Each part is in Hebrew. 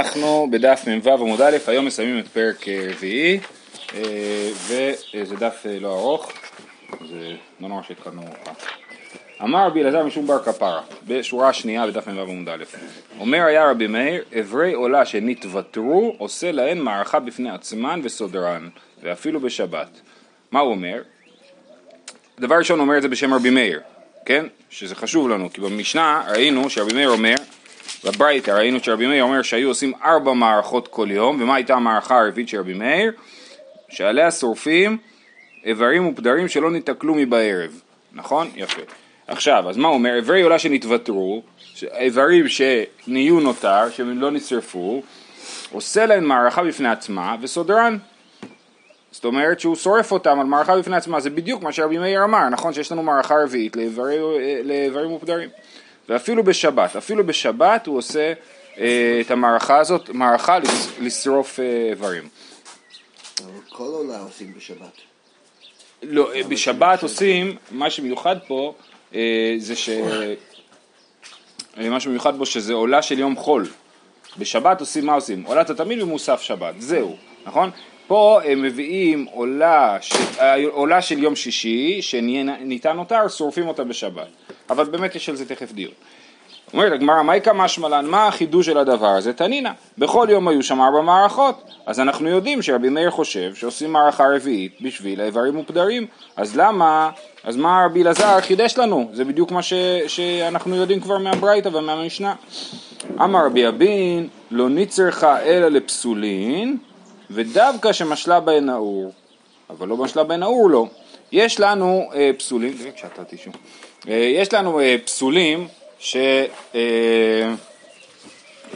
אנחנו בדף מ"ו עמוד א', היום מסיימים את פרק אה, רביעי אה, וזה דף אה, לא ארוך, זה לא נורא שהתחלנו מאוחר. אמר רבי אלעזר משום בר כפרה, בשורה השנייה בדף מ"ו עמוד א', אומר היה רבי מאיר, אברי עולה שנתוותרו עושה להן מערכה בפני עצמן וסודרן, ואפילו בשבת. מה הוא אומר? דבר ראשון הוא אומר את זה בשם רבי מאיר, כן? שזה חשוב לנו, כי במשנה ראינו שרבי מאיר אומר בברייתא ראינו שרבי מאיר אומר שהיו עושים ארבע מערכות כל יום, ומה הייתה המערכה הרביעית של רבי מאיר? שעליה שורפים איברים ופדרים שלא ניתקלו מבערב, נכון? יפה. עכשיו, אז מה הוא אומר? איברי עולה שנתוותרו, איברים שנהיו נותר, שהם לא נשרפו, עושה להם מערכה בפני עצמה וסודרן. זאת אומרת שהוא שורף אותם על מערכה בפני עצמה, זה בדיוק מה שרבי מאיר אמר, נכון שיש לנו מערכה רביעית לאיברים ופדרים. ואפילו בשבת, אפילו בשבת הוא עושה אה, את המערכה הזאת, מערכה לשרוף אה, איברים. כל עולה עושים בשבת. לא, אה, בשבת עושים, מה שמיוחד פה אה, זה ש... אה, מה שמיוחד בו שזה עולה של יום חול. בשבת עושים, מה עושים? עולת התמיד ומוסף שבת, זהו, נכון? פה הם מביאים עולה, ש... עולה של יום שישי, שניתן אותה, שורפים אותה בשבת. אבל באמת יש על זה תכף דיון. אומרת הגמרא, מהי משמע לן, מה החידוש של הדבר הזה? תנינה, בכל יום היו שם ארבע מערכות, אז אנחנו יודעים שרבי מאיר חושב שעושים מערכה רביעית בשביל האיברים ופדרים, אז למה, אז מה רבי אלעזר חידש לנו? זה בדיוק מה ש, שאנחנו יודעים כבר מהברייתא ומהמשנה. אמר רבי אבין, לא ניצרך אלא לפסולין, ודווקא שמשלה בהן האור, אבל לא משלה בהן האור לא. יש לנו אה, פסולים, אה, יש לנו אה, פסולים ש... אה,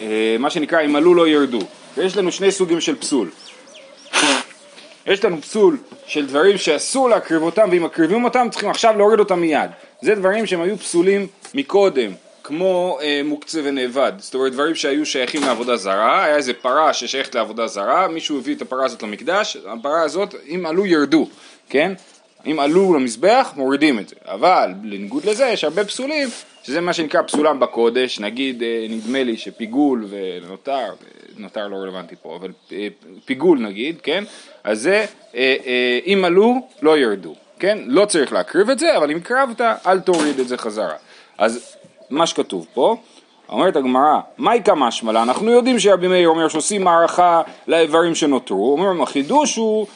אה, שנקרא אם עלו לא ירדו, ויש לנו שני סוגים של פסול. יש לנו פסול של דברים שאסור להקריב אותם, ואם מקריבים אותם צריכים עכשיו להוריד אותם מיד. זה דברים שהם היו פסולים מקודם, כמו אה, מוקצה ונאבד. זאת אומרת דברים שהיו שייכים לעבודה זרה, היה איזה פרה ששייכת לעבודה זרה, מישהו הביא את הפרה הזאת למקדש, הפרה הזאת, אם עלו ירדו, כן? אם עלו למזבח, מורידים את זה. אבל בניגוד לזה יש הרבה פסולים, שזה מה שנקרא פסולם בקודש, נגיד, אה, נדמה לי שפיגול ונותר, נותר לא רלוונטי פה, אבל אה, פיגול נגיד, כן? אז זה, אה, אם עלו, לא ירדו, כן? לא צריך להקריב את זה, אבל אם קרבת, אל תוריד את זה חזרה. אז מה שכתוב פה, אומרת הגמרא, מהי כמשמע לה? אנחנו יודעים שרבי מאיר אומר שעושים מערכה לאיברים שנותרו, אומרים החידוש הוא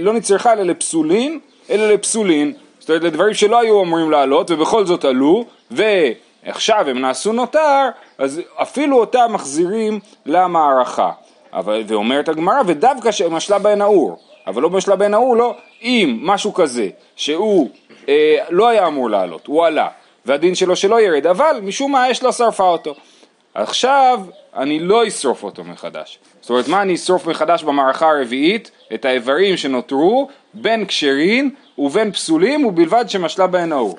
לא נצרכה אלא לפסולין, אלא לפסולין, זאת אומרת לדברים שלא היו אמורים לעלות ובכל זאת עלו, ועכשיו הם נעשו נותר, אז אפילו אותם מחזירים למערכה. אבל, ואומרת הגמרא, ודווקא שמשלה בהן האור, אבל לא משלה בהן האור, לא, אם משהו כזה, שהוא אה, לא היה אמור לעלות, הוא עלה, והדין שלו שלא ירד, אבל משום מה אש לא שרפה אותו. עכשיו אני לא אשרוף אותו מחדש. זאת אומרת, מה אני אשרוף מחדש במערכה הרביעית? את האיברים שנותרו בין כשרים ובין פסולים ובלבד שמשלה בהן האור.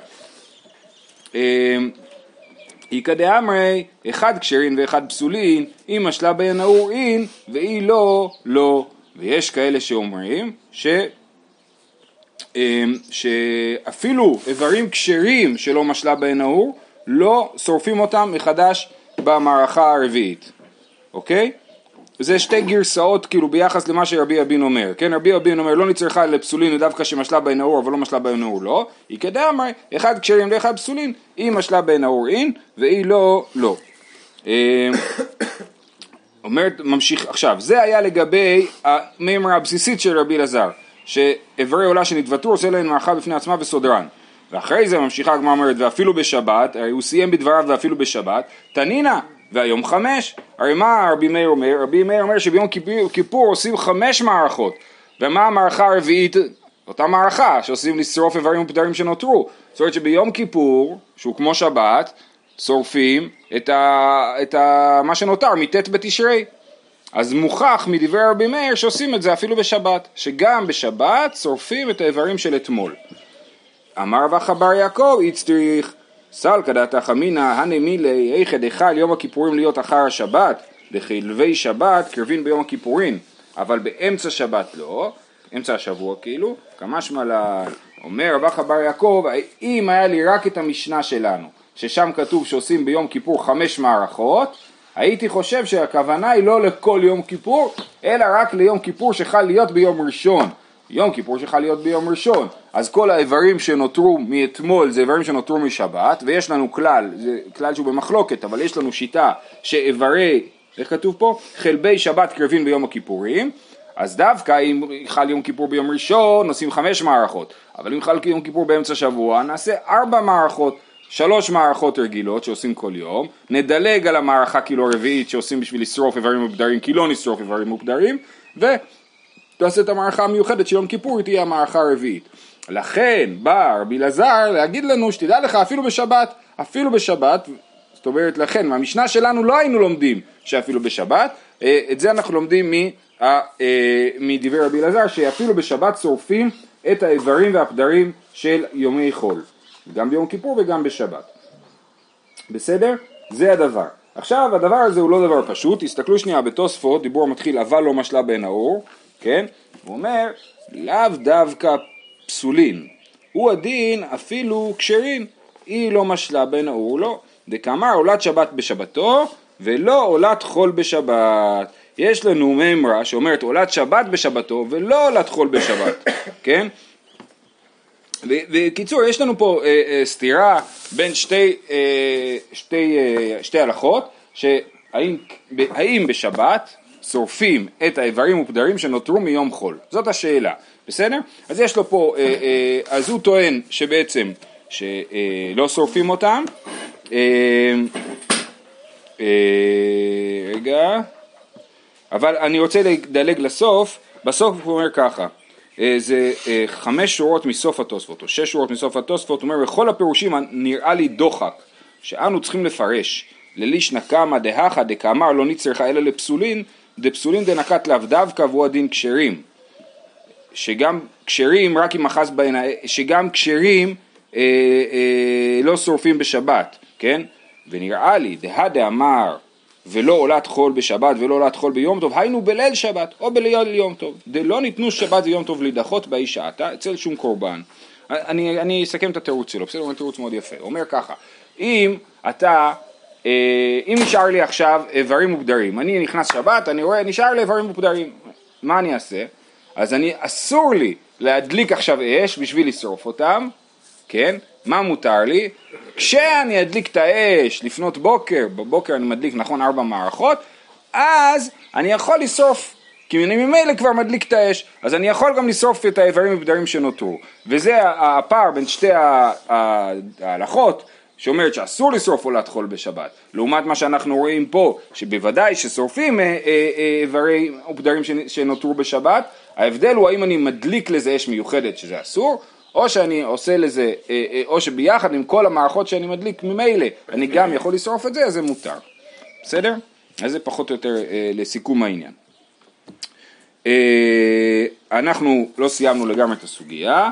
איכא דאמרי, אחד כשרין ואחד פסולין, אם משלה בהן האור אין, ואי לא, לא. ויש כאלה שאומרים ש... אמ, שאפילו איברים כשרים שלא משלה בהן האור, לא שורפים אותם מחדש במערכה הרביעית, אוקיי? וזה שתי גרסאות כאילו ביחס למה שרבי אבין אומר, כן? רבי אבין אומר לא נצרכה לפסולין דווקא שמשלה בהן האור אבל לא משלה בהן האור לא, היא כדאמר אחד כשרים לאחד פסולין, היא משלה בהן האור אין והיא לא לא. אמ, אומרת, ממשיך, עכשיו, זה היה לגבי המימרה הבסיסית של רבי אלעזר, שאיברי עולה שנתוותרו עושה להם מערכה בפני עצמה וסודרן. ואחרי זה ממשיכה הגמרא אומרת, ואפילו בשבת, הרי הוא סיים בדבריו ואפילו בשבת, תנינה, והיום חמש. הרי מה רבי מאיר אומר? רבי מאיר אומר שביום כיפור, כיפור עושים חמש מערכות. ומה המערכה הרביעית? אותה מערכה שעושים לשרוף איברים ופדרים שנותרו. זאת אומרת שביום כיפור, שהוא כמו שבת, שורפים את, ה, את ה, מה שנותר מט' בתשרי. אז מוכח מדברי רבי מאיר שעושים את זה אפילו בשבת, שגם בשבת שורפים את האיברים של אתמול. אמר רבא בר יעקב הצטריך סלקא דתא חמינא הני מילי איכא דחל יום הכיפורים להיות אחר השבת דחילבי שבת קרבין ביום הכיפורים אבל באמצע שבת לא, אמצע השבוע כאילו, כמשמע לה אומר רבא בר יעקב אם היה לי רק את המשנה שלנו ששם כתוב שעושים ביום כיפור חמש מערכות הייתי חושב שהכוונה היא לא לכל יום כיפור, אלא רק ליום כיפור שחל להיות ביום ראשון. יום כיפור שחל להיות ביום ראשון, אז כל האיברים שנותרו מאתמול זה איברים שנותרו משבת, ויש לנו כלל, זה כלל שהוא במחלוקת, אבל יש לנו שיטה שאיברי, איך כתוב פה? חלבי שבת קרבים ביום הכיפורים, אז דווקא אם חל יום כיפור ביום ראשון, עושים חמש מערכות, אבל אם חל יום כיפור באמצע שבוע, נעשה ארבע מערכות. שלוש מערכות רגילות שעושים כל יום, נדלג על המערכה כאילו הרביעית שעושים בשביל לשרוף איברים מוגדרים כי לא נשרוף איברים מוגדרים, ותעשה את המערכה המיוחדת של יום כיפור תהיה המערכה הרביעית. לכן בא רבי אלעזר להגיד לנו שתדע לך אפילו בשבת, אפילו בשבת, זאת אומרת לכן מהמשנה שלנו לא היינו לומדים שאפילו בשבת, אה, את זה אנחנו לומדים אה, מדברי רבי אלעזר שאפילו בשבת שורפים את האיברים והפדרים של יומי חול. גם ביום כיפור וגם בשבת. בסדר? זה הדבר. עכשיו הדבר הזה הוא לא דבר פשוט, תסתכלו שנייה בתוספות, דיבור מתחיל אבל לא משלה בין האור, כן? הוא אומר לאו דווקא פסולין, הוא הדין אפילו כשרין, היא לא משלה בין האור לא. דקאמר עולת שבת בשבתו ולא עולת חול בשבת. יש לנו ממרה שאומרת עולת שבת בשבתו ולא עולת חול בשבת, כן? בקיצור, יש לנו פה אה, אה, סתירה בין שתי, אה, שתי, אה, שתי הלכות, שהאם האם בשבת שורפים את האיברים ופדרים שנותרו מיום חול? זאת השאלה, בסדר? אז יש לו פה, אה, אה, אז הוא טוען שבעצם שלא אה, שורפים אותם, אה, אה, רגע, אבל אני רוצה לדלג לסוף, בסוף הוא אומר ככה זה חמש שורות מסוף התוספות, או שש שורות מסוף התוספות, הוא אומר, בכל הפירושים נראה לי דוחק, שאנו צריכים לפרש, ללישנא קמא דהכא דקאמר לא נצרכה אלא לפסולין, דפסולין דנקת לאו דווקא והוא הדין כשרים. שגם כשרים רק אם אחז בהן, שגם כשרים אה, אה, לא שורפים בשבת, כן? ונראה לי, דהא דאמר ולא עולת חול בשבת ולא עולת חול ביום טוב, היינו בליל שבת או בליל יום טוב. דלא ניתנו שבת ויום טוב להידחות באי שעתה אצל שום קורבן. אני, אני אסכם את התירוץ שלו, בסדר? הוא תירוץ מאוד יפה. הוא אומר ככה, אם אתה, אם נשאר לי עכשיו איברים מוגדרים, אני נכנס שבת, אני רואה, נשאר לי איברים מוגדרים, מה אני אעשה? אז אני, אסור לי להדליק עכשיו אש בשביל לשרוף אותם, כן? מה מותר לי? כשאני אדליק את האש לפנות בוקר, בבוקר אני מדליק נכון ארבע מערכות, אז אני יכול לשרוף, כי אני ממילא כבר מדליק את האש, אז אני יכול גם לשרוף את האיברים ובדרים שנותרו. וזה הפער בין שתי ההלכות, שאומרת שאסור לשרוף עולת חול בשבת, לעומת מה שאנחנו רואים פה, שבוודאי ששורפים אה, אה, אה, איברים ובדרים שנותרו בשבת, ההבדל הוא האם אני מדליק לזה אש מיוחדת שזה אסור, או שאני עושה לזה, אה, אה, או שביחד עם כל המערכות שאני מדליק ממילא, אני גם יכול לשרוף את זה, אז זה מותר. בסדר? אז זה פחות או יותר אה, לסיכום העניין. אנחנו לא סיימנו לגמרי את הסוגיה,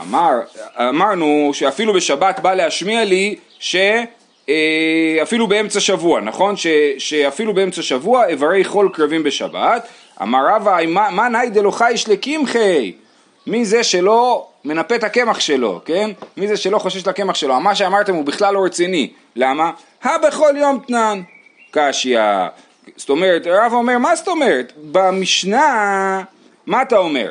אמר, אמרנו שאפילו בשבת בא להשמיע לי שאפילו באמצע שבוע, נכון? ש, שאפילו באמצע שבוע איברי חול קרבים בשבת, אמר רבא, מה נאי דלא חייש לקמחי? מי זה שלא מנפה את הקמח שלו, כן? מי זה שלא חושש לקמח שלו? מה שאמרתם הוא בכלל לא רציני. למה? הבכל יום תנן. קשיא. זאת אומרת, הרב אומר, מה זאת אומרת? במשנה, מה אתה אומר?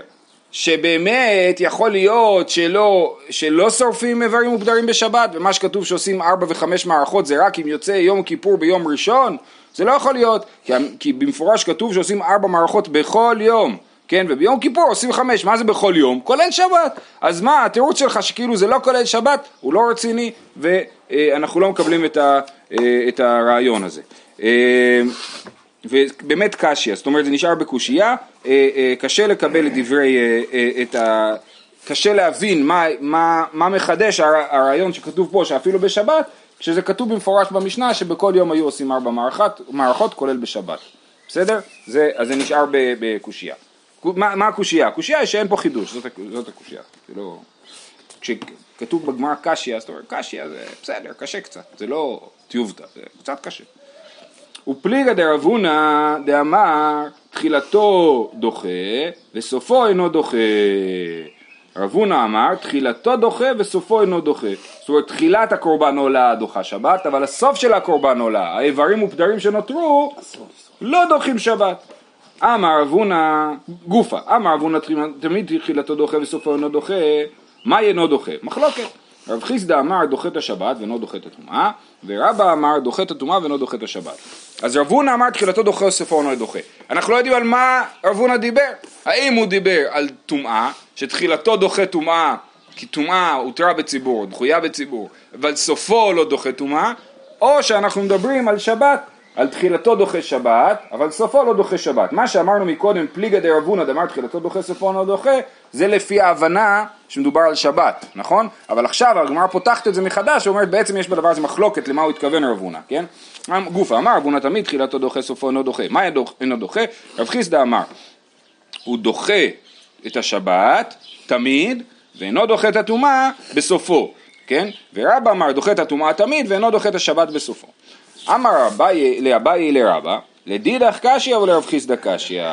שבאמת יכול להיות שלא, שלא שורפים איברים מוגדרים בשבת, ומה שכתוב שעושים ארבע וחמש מערכות זה רק אם יוצא יום כיפור ביום ראשון? זה לא יכול להיות, כי, כי במפורש כתוב שעושים ארבע מערכות בכל יום. כן, וביום כיפור עושים חמש, מה זה בכל יום? כולל שבת. אז מה, התירוץ שלך שכאילו זה לא כולל שבת, הוא לא רציני, ואנחנו לא מקבלים את, ה, את הרעיון הזה. אה, ובאמת קשיא, זאת אומרת זה נשאר בקושייה, אה, אה, קשה לקבל את דברי, את ה... קשה להבין מה, מה, מה מחדש הרעיון שכתוב פה שאפילו בשבת, כשזה כתוב במפורש במשנה שבכל יום היו עושים ארבע מערכות, מערכות כולל בשבת, בסדר? זה, אז זה נשאר בקושייה. מה הקושייה? הקושייה היא שאין פה חידוש, זאת, זאת הקושייה. לא... כשכתוב בגמרא קשיא, זאת אומרת קשיא זה בסדר, קשה קצת, זה לא טיובטה, זה קצת קשה. ופליגא דרב הונא דאמר תחילתו דוחה וסופו אינו דוחה. רב הונא אמר, תחילתו דוחה וסופו אינו דוחה. זאת אומרת, תחילת הקורבן עולה דוחה שבת, אבל הסוף של הקורבן עולה, האיברים ופדרים שנותרו, לא דוחים שבת. אמר רב הונא, גופה, אמר רב הונא תמיד תחילתו דוחה וסופו אינו דוחה, מה אינו דוחה? מחלוקת. רב חיסדא אמר דוחה את השבת ואינו דוחה את הטומאה, ורבא אמר דוחה את הטומאה ואינו דוחה את השבת. אז רב הונא אמר תחילתו דוחה וסופו אינו דוחה. אנחנו לא יודעים על מה רב הונא דיבר. האם הוא דיבר על טומאה, שתחילתו דוחה טומאה, כי טומאה הותרה בציבור, דחויה בציבור, אבל סופו לא דוחה טומאה, או שאנחנו מדברים על שבת, על תחילתו דוחה שבת, אבל סופו לא דוחה שבת. מה שאמרנו מקודם, פליגא דרבונא דאמר תחילתו דוחה סופו לא דוחה, זה לפי ההבנה שמדובר על שבת, נכון? אבל עכשיו הגמרא פותחת את זה מחדש, ואומרת בעצם יש בדבר הזה מחלוקת למה הוא התכוון רבונא, כן? גופה אמר רבונא תמיד תחילתו דוחה סופו אינו דוחה. מה אינו דוחה? רב חיסדא אמר, הוא דוחה את השבת תמיד, ואינו דוחה את הטומאה בסופו, כן? ורבא אמר דוחה את הטומאה תמיד ואינו דוחה את השבת בסופו. אמר אביי לאביי לרבא, לדידך קשיא ולרב חיסדא קשיא.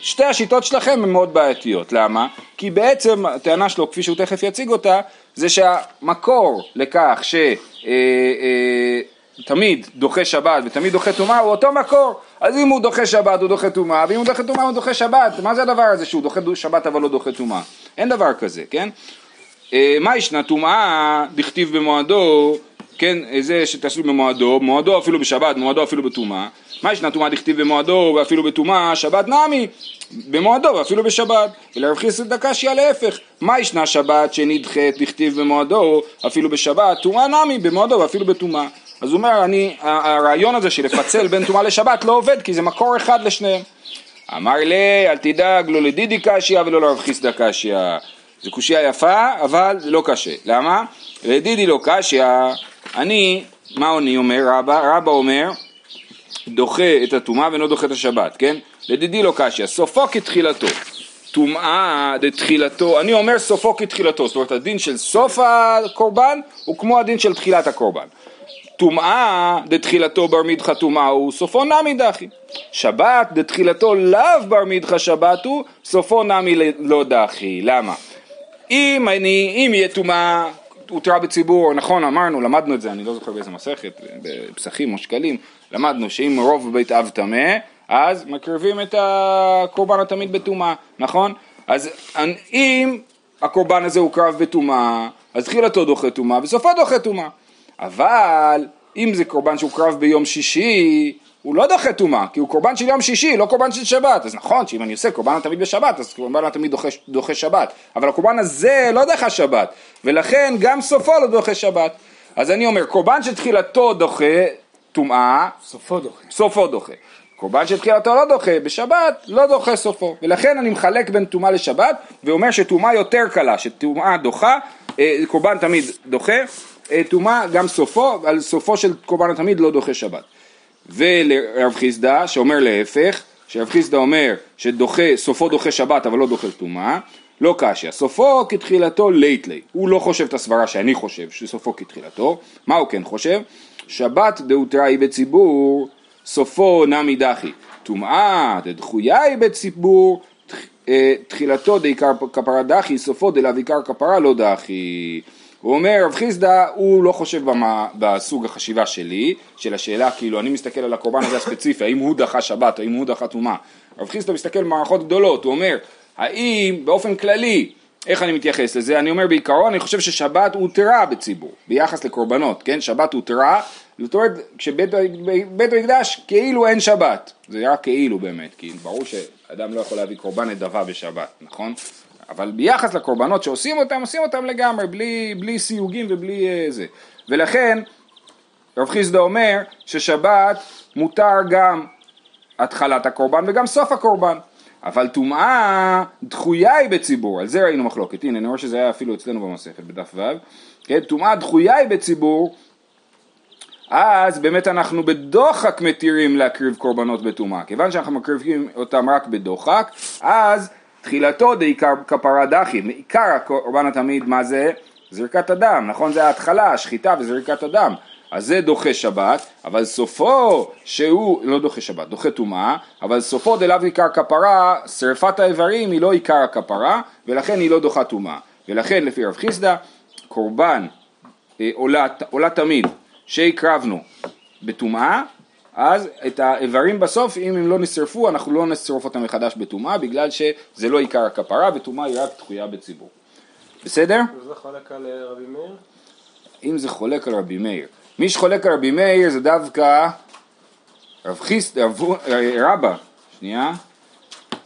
שתי השיטות שלכם הן מאוד בעייתיות, למה? כי בעצם הטענה שלו, כפי שהוא תכף יציג אותה, זה שהמקור לכך שתמיד אה, אה, דוחה שבת ותמיד דוחה טומאה הוא אותו מקור. אז אם הוא דוחה שבת הוא דוחה טומאה, ואם הוא דוחה טומאה הוא דוחה שבת. מה זה הדבר הזה שהוא דוחה שבת אבל לא דוחה טומאה? אין דבר כזה, כן? אה, מה ישנה טומאה דכתיב במועדו כן, זה שתעשו במועדו, מועדו אפילו בשבת, מועדו אפילו בטומאה. מה ישנה טומאה דכתיב במועדו ואפילו בטומאה, שבת נמי, במועדו ואפילו בשבת. ולרב חיסד דקשיא להפך, מה ישנה שבת שנדחית דכתיב במועדו, אפילו בשבת, טומאה נמי, במועדו ואפילו בטומאה. אז הוא אומר, אני, הרעיון הזה של לפצל בין טומאה לשבת לא עובד, כי זה מקור אחד לשניהם. אמר לי, אל תדאג, לא לדידי קשיא ולא לרב חיסדא קשיא. זו קושייה יפה, אבל זה לא קשה. למה? לדידי לא קשיא, אני, מה אני אומר רבא? רבא אומר, דוחה את הטומאה ואינו דוחה את השבת, כן? לדידי לא קשיא, סופו כתחילתו. טומאה דתחילתו, אני אומר סופו כתחילתו, זאת אומרת הדין של סוף הקורבן הוא כמו הדין של תחילת הקורבן. טומאה דתחילתו בר מדחה טומאה הוא, סופו נמי דחי. שבת דתחילתו לאו בר מדחה שבת הוא, סופו נמי לא דחי. למה? אם אני, אם יהיה טומאה הותרה בציבור, נכון אמרנו, למדנו את זה, אני לא זוכר באיזה מסכת, בפסחים או שקלים, למדנו שאם רוב בבית אב טמא, אז מקריבים את הקורבן התמיד בטומאה, נכון? אז אם הקורבן הזה הוקרב בטומאה, אז תחילתו דוחה טומאה וסופו דוחה טומאה. אבל אם זה קורבן שהוקרב ביום שישי, הוא לא דוחה טומאה, כי הוא קורבן של יום שישי, לא קורבן של שבת. אז נכון שאם אני עושה קורבן התמיד בשבת, אז קורבן התמיד דוחה, דוחה שבת. אבל הקורבן הזה לא דוחה שבת, ולכן גם סופו לא דוחה שבת. אז אני אומר, קורבן שתחילתו דוחה טומאה, סופו דוחה. סופו דוחה. קורבן שתחילתו לא דוחה, בשבת לא דוחה סופו. ולכן אני מחלק בין טומאה לשבת, ואומר שטומאה יותר קלה, שטומאה דוחה, אה, קורבן תמיד דוחה, אה, טומאה גם סופו, על סופו של קורבן התמיד לא דוחה שבת. ולרב חיסדא שאומר להפך, שרב חיסדא אומר שדוחה, סופו דוחה שבת אבל לא דוחה טומאה, לא קשיא, סופו כתחילתו לייטלי, הוא לא חושב את הסברה שאני חושב, שסופו כתחילתו, מה הוא כן חושב? שבת דאותראי בציבור, סופו נמי דחי, טומאה דדחויי בציבור, אה, תחילתו דעיקר כפרה דחי, סופו דלאו עיקר כפרה לא דחי. הוא אומר, רב חיסדא הוא לא חושב במה, בסוג החשיבה שלי, של השאלה כאילו אני מסתכל על הקורבן הזה הספציפי, האם הוא דחה שבת, האם הוא דחה טומאה. רב חיסדא מסתכל במערכות גדולות, הוא אומר, האם באופן כללי, איך אני מתייחס לזה? אני אומר בעיקרון, אני חושב ששבת הותרה בציבור, ביחס לקורבנות, כן? שבת הותרה, זאת אומרת, כשבית המקדש כאילו אין שבת, זה רק כאילו באמת, כי ברור שאדם לא יכול להביא קורבן נדבה בשבת, נכון? אבל ביחס לקורבנות שעושים אותם, עושים אותם לגמרי, בלי, בלי סיוגים ובלי uh, זה. ולכן, רב חיסדא אומר ששבת מותר גם התחלת הקורבן וגם סוף הקורבן. אבל טומאה דחויה היא בציבור, על זה ראינו מחלוקת, הנה אני רואה שזה היה אפילו אצלנו במסכת בדף ו', כן, טומאה דחויה היא בציבור, אז באמת אנחנו בדוחק מתירים להקריב קורבנות בטומאה, כיוון שאנחנו מקריבים אותם רק בדוחק, אז תחילתו דעיקר כפרה דחי, מעיקר הקורבן התמיד מה זה? זריקת הדם, נכון? זה ההתחלה, השחיטה וזריקת הדם. אז זה דוחה שבת, אבל סופו שהוא, לא דוחה שבת, דוחה טומאה, אבל סופו דלאו עיקר כפרה, שרפת האיברים היא לא עיקר הכפרה, ולכן היא לא דוחה טומאה. ולכן לפי רב חיסדא קורבן אה, עולה, עולה תמיד שהקרבנו בטומאה אז את האיברים בסוף אם הם לא נשרפו אנחנו לא נשרוף אותם מחדש בטומאה בגלל שזה לא עיקר הכפרה וטומאה היא רק דחויה בציבור בסדר? וזה חולק על אה, רבי מאיר? אם זה חולק על רבי מאיר מי שחולק על רבי מאיר זה דווקא רב חיסט, רב, אה, רבא, שנייה,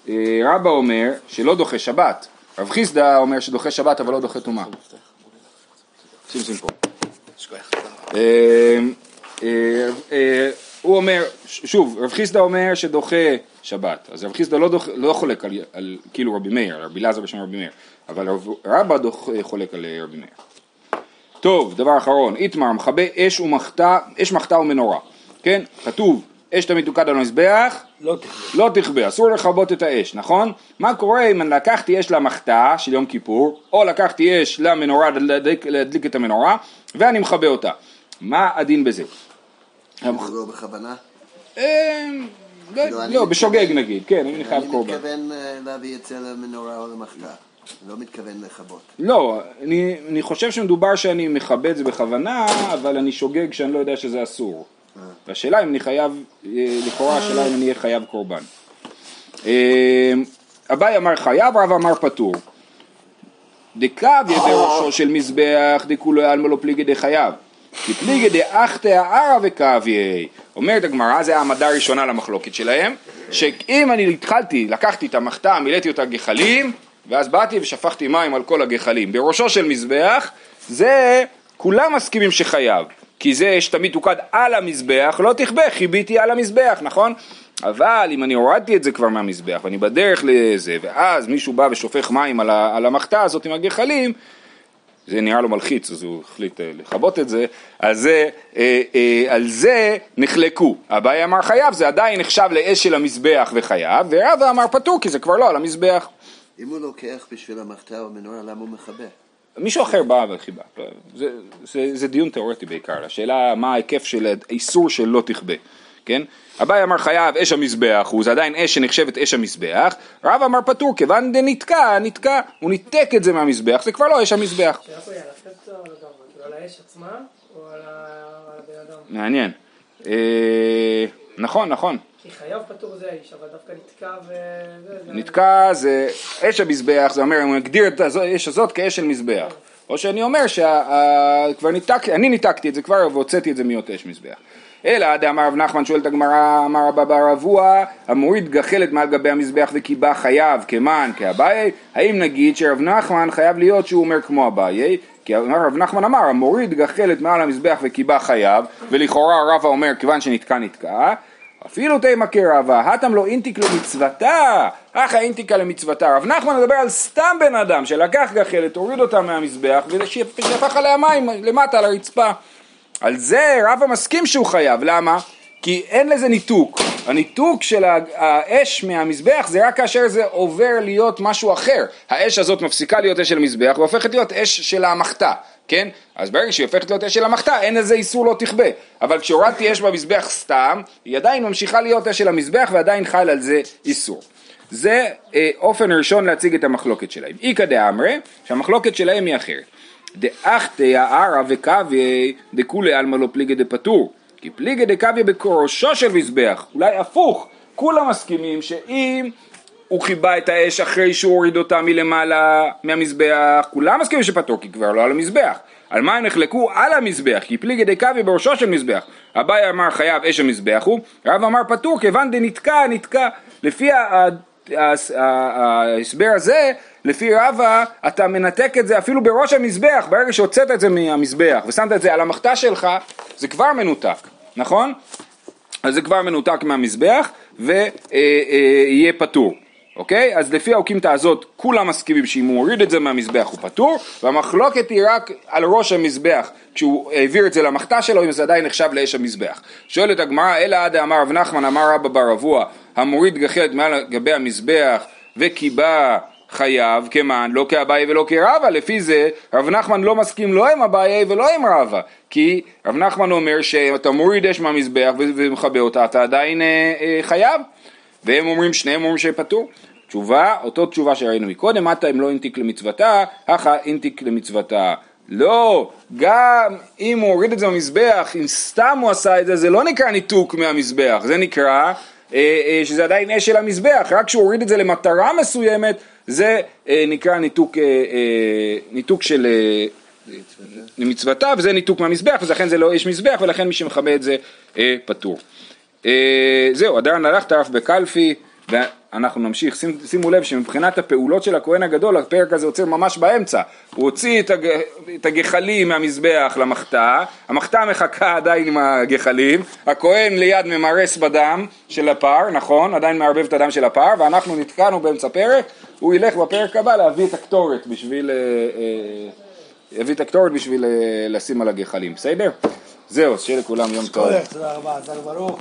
אה, רבא אומר שלא דוחה שבת, רב חיסדא אומר שדוחה שבת אבל לא דוחה טומאה. שים שים פה. הוא אומר, שוב, רב חיסדא אומר שדוחה שבת, אז רב חיסדא לא, דוח, לא חולק על, על כאילו רבי מאיר, רבי אלעזר בשם רבי מאיר, אבל רב, רבא דוח, חולק על אה, רבי מאיר. טוב, דבר אחרון, איתמר, מכבה אש ומחתה, אש מחתה ומנורה, כן? כתוב, אש תמיד תוקד על המזבח, לא תכלה. לא תכבה, אסור לכבות את האש, נכון? מה קורה אם אני לקחתי אש למחתה של יום כיפור, או לקחתי אש למנורה, להדליק, להדליק את המנורה, ואני מכבה אותה. מה הדין בזה? זה לא בכוונה? אה, לא, לא, לא, בשוגג נגיד, כן, אם אני חייב אני קורבן. מתכוון אה, להביא את זה למנורה או למחתה. לא מתכוון לכבות. לא, אני, אני חושב שמדובר שאני מכבה את זה בכוונה, אבל אני שוגג שאני לא יודע שזה אסור. והשאלה אם אני חייב, אה, לכאורה השאלה אם אני אהיה חייב קורבן. אה, אביי אמר חייב, רב אמר פטור. דקביה בראשו של מזבח, דכולו עלמא לא פליגי דחייב. כי פליגי דאחתא ערא וקביה. אומרת הגמרא, זה העמדה הראשונה למחלוקת שלהם, שאם אני התחלתי, לקחתי את המחתה, מילאתי אותה גחלים, ואז באתי ושפכתי מים על כל הגחלים. בראשו של מזבח, זה כולם מסכימים שחייב. כי זה שתמיד תוקד על המזבח, לא תכבה, חיביתי על המזבח, נכון? אבל אם אני הורדתי את זה כבר מהמזבח ואני בדרך לזה, ואז מישהו בא ושופך מים על, על המחתה הזאת עם הגחלים, זה נראה לו מלחיץ, אז הוא החליט אה, לכבות את זה, אז זה, אה, אה, על זה נחלקו. אביי אמר חייב, זה עדיין נחשב לאש של המזבח וחייב, ורבא אמר פטור, כי זה כבר לא על המזבח. אם הוא לוקח בשביל המחתה או המנורה, למה הוא מכבה? מישהו אחר בא וחיבה. זה, זה, זה דיון תיאורטי בעיקר, השאלה מה ההיקף של האיסור של לא תכבה, כן? אביי אמר חייב אש המזבח, הוא זה עדיין אש שנחשבת אש המזבח, רב אמר פטור, כיוון דנתקע, נתקע, הוא ניתק את זה מהמזבח, זה כבר לא אש המזבח. מעניין. נכון, נכון. כי חייב פטור זה האיש, אבל דווקא נתקע. זה- נתקע זה אש המזבח, זה אומר, הוא מגדיר את האש הזאת כאש של מזבח. או שאני אומר שכבר ניתק, אני ניתקתי את זה כבר והוצאתי את זה מהיות אש מזבח. אלא דאמר רב נחמן שואל את הגמרא, אמר רבא בר אבוה, המוריד גחלת מעל גבי המזבח וקיבה חייב כמן כאביי, האם נגיד שרב נחמן חייב להיות שהוא אומר כמו אביי, כי רב נחמן אמר, המוריד גחלת מעל המזבח וקיבה חייב, ולכאורה רבא אומר כיוון שנתקע נתקע, אפילו תימא כרבה, הטם לא אינטיק למצוותה, אחא אינטיקה למצוותה. רב נחמן מדבר על סתם בן אדם שלקח גחלת, הוריד אותה מהמזבח ושפך עליה מים למטה על הרצפה. על זה רבא מסכים שהוא חייב, למה? כי אין לזה ניתוק. הניתוק של האש מהמזבח זה רק כאשר זה עובר להיות משהו אחר. האש הזאת מפסיקה להיות אש של המזבח והופכת להיות אש של המחתה, כן? אז ברגע שהיא הופכת להיות אש של המחתה, אין לזה איסור לא תכבה. אבל כשהורדתי אש במזבח סתם, היא עדיין ממשיכה להיות אש של המזבח ועדיין חל על זה איסור. זה אה, אופן ראשון להציג את המחלוקת שלהם. איכא דאמרי, שהמחלוקת שלהם היא אחרת. דאחתא הערא וקוויה דכולי עלמא לא פליגי דפטור. כי פליגי דקוויה בראשו של מזבח. אולי הפוך, כולם מסכימים שאם הוא חיבה את האש אחרי שהוא הוריד אותה מלמעלה מהמזבח, כולם מסכימים שפטור, כי כבר לא על המזבח. על מה הם נחלקו? על המזבח, כי פליגי דקוויה בראשו של מזבח. אביי אמר חייב אש המזבח הוא, רב אמר פטור, כיוון דנתקע, נתקע. לפי ההסבר הזה, לפי רבא, אתה מנתק את זה אפילו בראש המזבח, ברגע שהוצאת את זה מהמזבח ושמת את זה על המחתה שלך, זה כבר מנותק, נכון? אז זה כבר מנותק מהמזבח ויהיה פטור, אוקיי? אז לפי האוקימתא הזאת כולם מסכימים שאם הוא הוריד את זה מהמזבח הוא פטור והמחלוקת היא רק על ראש המזבח כשהוא העביר את זה למחתה שלו אם זה עדיין נחשב לאש המזבח. שואלת הגמרא אלא עד אמר רב נחמן אמר רבא בר אבוה המוריד גחלת מעל גבי המזבח וקיבה חייב כמן, לא כאביי ולא כרבא, לפי זה רב נחמן לא מסכים לא עם אביי ולא עם רבא, כי רב נחמן אומר שאתה מוריד אש מהמזבח ומכבה אותה, אתה עדיין אה, אה, חייב, והם אומרים, שניהם אומרים שפטור. תשובה, אותו תשובה שראינו מקודם, מטה אם לא אינתיק למצוותה, הכא אינתיק למצוותה. לא, גם אם הוא הוריד את זה במזבח, אם סתם הוא עשה את זה, זה לא נקרא ניתוק מהמזבח, זה נקרא אה, אה, שזה עדיין אש של המזבח, רק כשהוא הוריד את זה למטרה מסוימת, זה אה, נקרא ניתוק, אה, אה, ניתוק של למצוותה, וזה ניתוק מהמזבח, ולכן זה לא אש מזבח, ולכן מי שמכבה את זה פטור. זהו, אדרן הלך טרף בקלפי, ואנחנו נמשיך. שים, שימו לב שמבחינת הפעולות של הכהן הגדול, הפרק הזה עוצר ממש באמצע. הוא הוציא את, הג, את הגחלים מהמזבח למחתה, המחתה מחכה עדיין עם הגחלים, הכהן ליד ממרס בדם של הפר, נכון? עדיין מערבב את הדם של הפר, ואנחנו נתקענו באמצע פרק, הוא ילך בפרק הבא להביא את הקטורת בשביל... אה, אה, יביא את הקטורת בשביל אה, לשים על הגחלים, בסדר? זהו, שיהיה לכולם יום טוב. תודה רבה, צדיק ברוך.